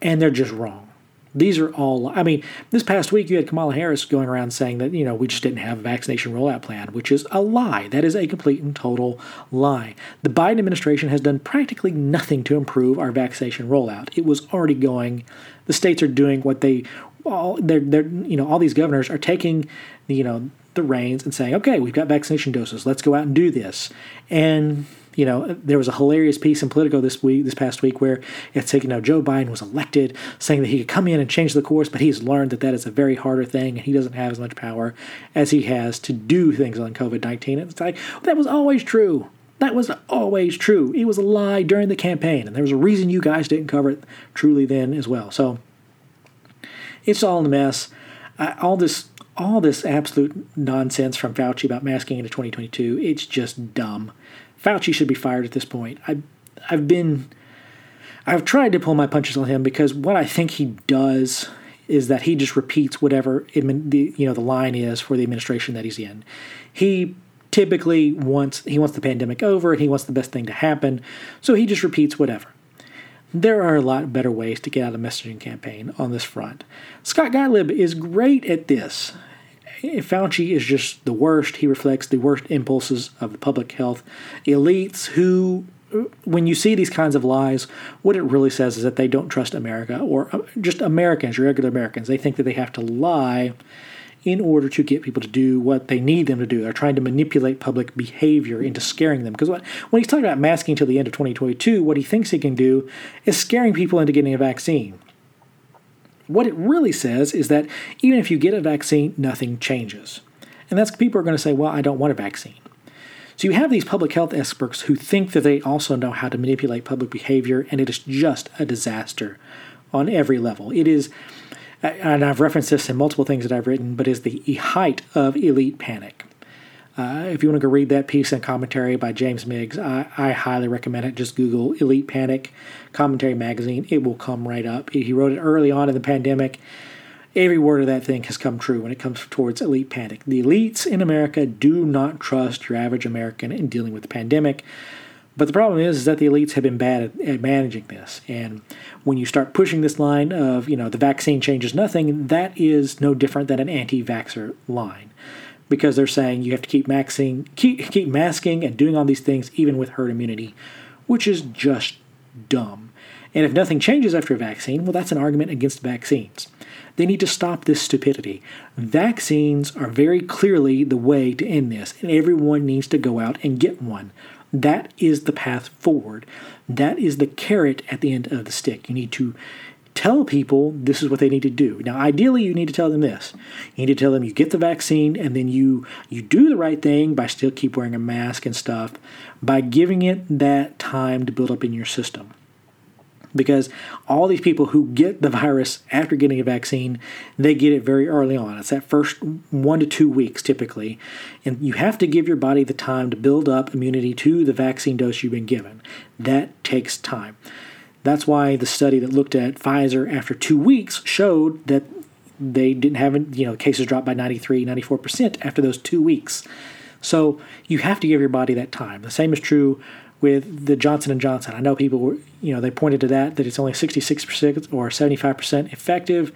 And they're just wrong. These are all, I mean, this past week you had Kamala Harris going around saying that, you know, we just didn't have a vaccination rollout plan, which is a lie. That is a complete and total lie. The Biden administration has done practically nothing to improve our vaccination rollout. It was already going, the states are doing what they, all, they're, they're, you know, all these governors are taking, you know, the reins and saying, okay, we've got vaccination doses. Let's go out and do this. And you know, there was a hilarious piece in Politico this week, this past week, where it's saying, you know, Joe Biden was elected, saying that he could come in and change the course, but he's learned that that is a very harder thing, and he doesn't have as much power as he has to do things on COVID nineteen. It's like that was always true. That was always true. It was a lie during the campaign, and there was a reason you guys didn't cover it truly then as well. So it's all in a mess. Uh, all this all this absolute nonsense from Fauci about masking into 2022, it's just dumb. Fauci should be fired at this point. I, I've been, I've tried to pull my punches on him because what I think he does is that he just repeats whatever the you know the line is for the administration that he's in. He typically wants he wants the pandemic over and he wants the best thing to happen, so he just repeats whatever. There are a lot better ways to get out a messaging campaign on this front. Scott Gottlieb is great at this. Fauci is just the worst. He reflects the worst impulses of the public health elites who, when you see these kinds of lies, what it really says is that they don't trust America or uh, just Americans, regular Americans. They think that they have to lie in order to get people to do what they need them to do. They're trying to manipulate public behavior into scaring them. Because when he's talking about masking until the end of 2022, what he thinks he can do is scaring people into getting a vaccine. What it really says is that even if you get a vaccine, nothing changes. And that's people are going to say, well, I don't want a vaccine. So you have these public health experts who think that they also know how to manipulate public behavior, and it is just a disaster on every level. It is, and I've referenced this in multiple things that I've written, but is the height of elite panic. Uh, if you want to go read that piece and commentary by James Meigs, I, I, highly recommend it. Just Google Elite Panic Commentary Magazine. It will come right up. He wrote it early on in the pandemic. Every word of that thing has come true when it comes towards elite panic. The elites in America do not trust your average American in dealing with the pandemic. But the problem is, is that the elites have been bad at, at, managing this. And when you start pushing this line of, you know, the vaccine changes nothing, that is no different than an anti vaxxer line because they're saying you have to keep maxing, keep, keep masking and doing all these things even with herd immunity, which is just dumb. And if nothing changes after a vaccine, well, that's an argument against vaccines. They need to stop this stupidity. Vaccines are very clearly the way to end this, and everyone needs to go out and get one. That is the path forward. That is the carrot at the end of the stick. You need to tell people this is what they need to do. Now, ideally, you need to tell them this. You need to tell them you get the vaccine and then you you do the right thing by still keep wearing a mask and stuff by giving it that time to build up in your system. Because all these people who get the virus after getting a vaccine, they get it very early on. It's that first one to two weeks typically. And you have to give your body the time to build up immunity to the vaccine dose you've been given. That takes time. That's why the study that looked at Pfizer after two weeks showed that they didn't have, you know, cases dropped by 93, 94% after those two weeks. So you have to give your body that time. The same is true with the Johnson & Johnson. I know people were, you know, they pointed to that, that it's only 66% or 75% effective.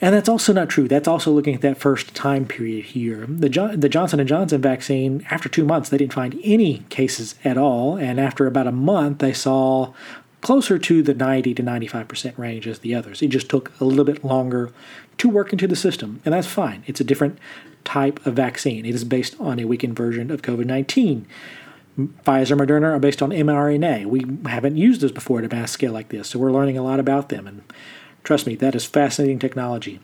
And that's also not true. That's also looking at that first time period here. The, jo- the Johnson & Johnson vaccine, after two months, they didn't find any cases at all. And after about a month, they saw closer to the 90 to 95% range as the others. It just took a little bit longer to work into the system, and that's fine. It's a different type of vaccine. It is based on a weakened version of COVID 19. Pfizer, Moderna are based on mRNA. We haven't used those before at a mass scale like this, so we're learning a lot about them. And trust me, that is fascinating technology.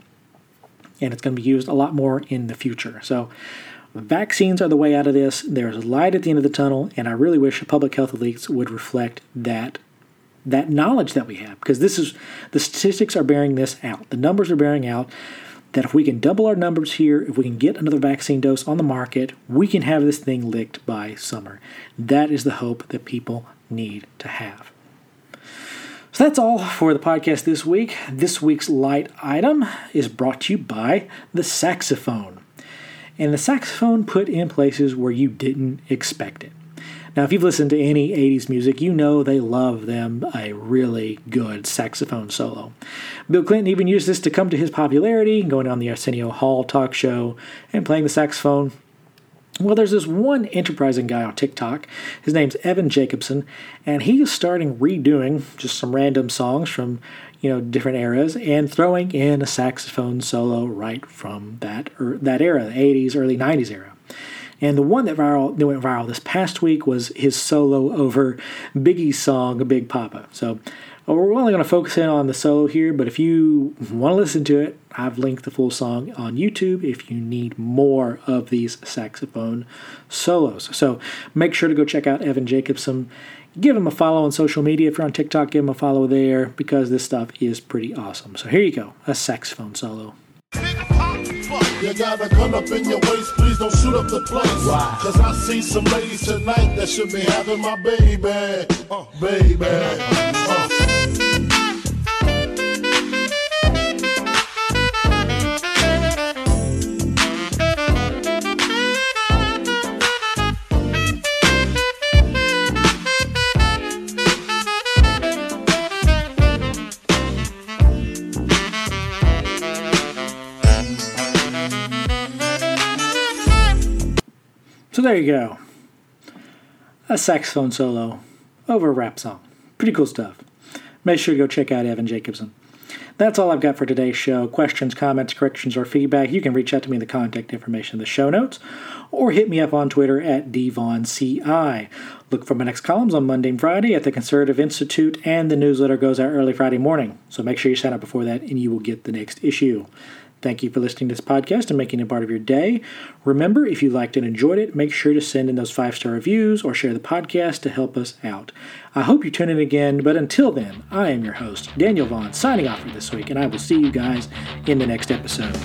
And it's going to be used a lot more in the future. So, vaccines are the way out of this. There's light at the end of the tunnel, and I really wish public health elites would reflect that that knowledge that we have because this is the statistics are bearing this out. The numbers are bearing out that if we can double our numbers here if we can get another vaccine dose on the market we can have this thing licked by summer. That is the hope that people need to have. So that's all for the podcast this week. This week's light item is brought to you by the saxophone. And the saxophone put in places where you didn't expect it now, if you've listened to any 80s music, you know they love them a really good saxophone solo. Bill Clinton even used this to come to his popularity, going on the Arsenio Hall talk show and playing the saxophone. Well, there's this one enterprising guy on TikTok. His name's Evan Jacobson, and he is starting redoing just some random songs from you know different eras and throwing in a saxophone solo right from that er, that era, the 80s, early 90s era. And the one that viral that went viral this past week was his solo over Biggie's song "Big Poppa." So uh, we're only going to focus in on the solo here, but if you want to listen to it, I've linked the full song on YouTube if you need more of these saxophone solos. So make sure to go check out Evan Jacobson. Give him a follow on social media. If you're on TikTok, give him a follow there because this stuff is pretty awesome. So here you go a saxophone solo. You gotta come up in your waist, please don't shoot up the place. Why? Cause I see some ladies tonight that should be having my baby. Uh, baby. So there you go. A saxophone solo over a rap song. Pretty cool stuff. Make sure to go check out Evan Jacobson. That's all I've got for today's show. Questions, comments, corrections, or feedback, you can reach out to me in the contact information in the show notes or hit me up on Twitter at dvaughanCI. Look for my next columns on Monday and Friday at the Conservative Institute, and the newsletter goes out early Friday morning. So make sure you sign up before that and you will get the next issue. Thank you for listening to this podcast and making it part of your day. Remember, if you liked and enjoyed it, make sure to send in those five star reviews or share the podcast to help us out. I hope you tune in again, but until then, I am your host, Daniel Vaughan, signing off for this week, and I will see you guys in the next episode.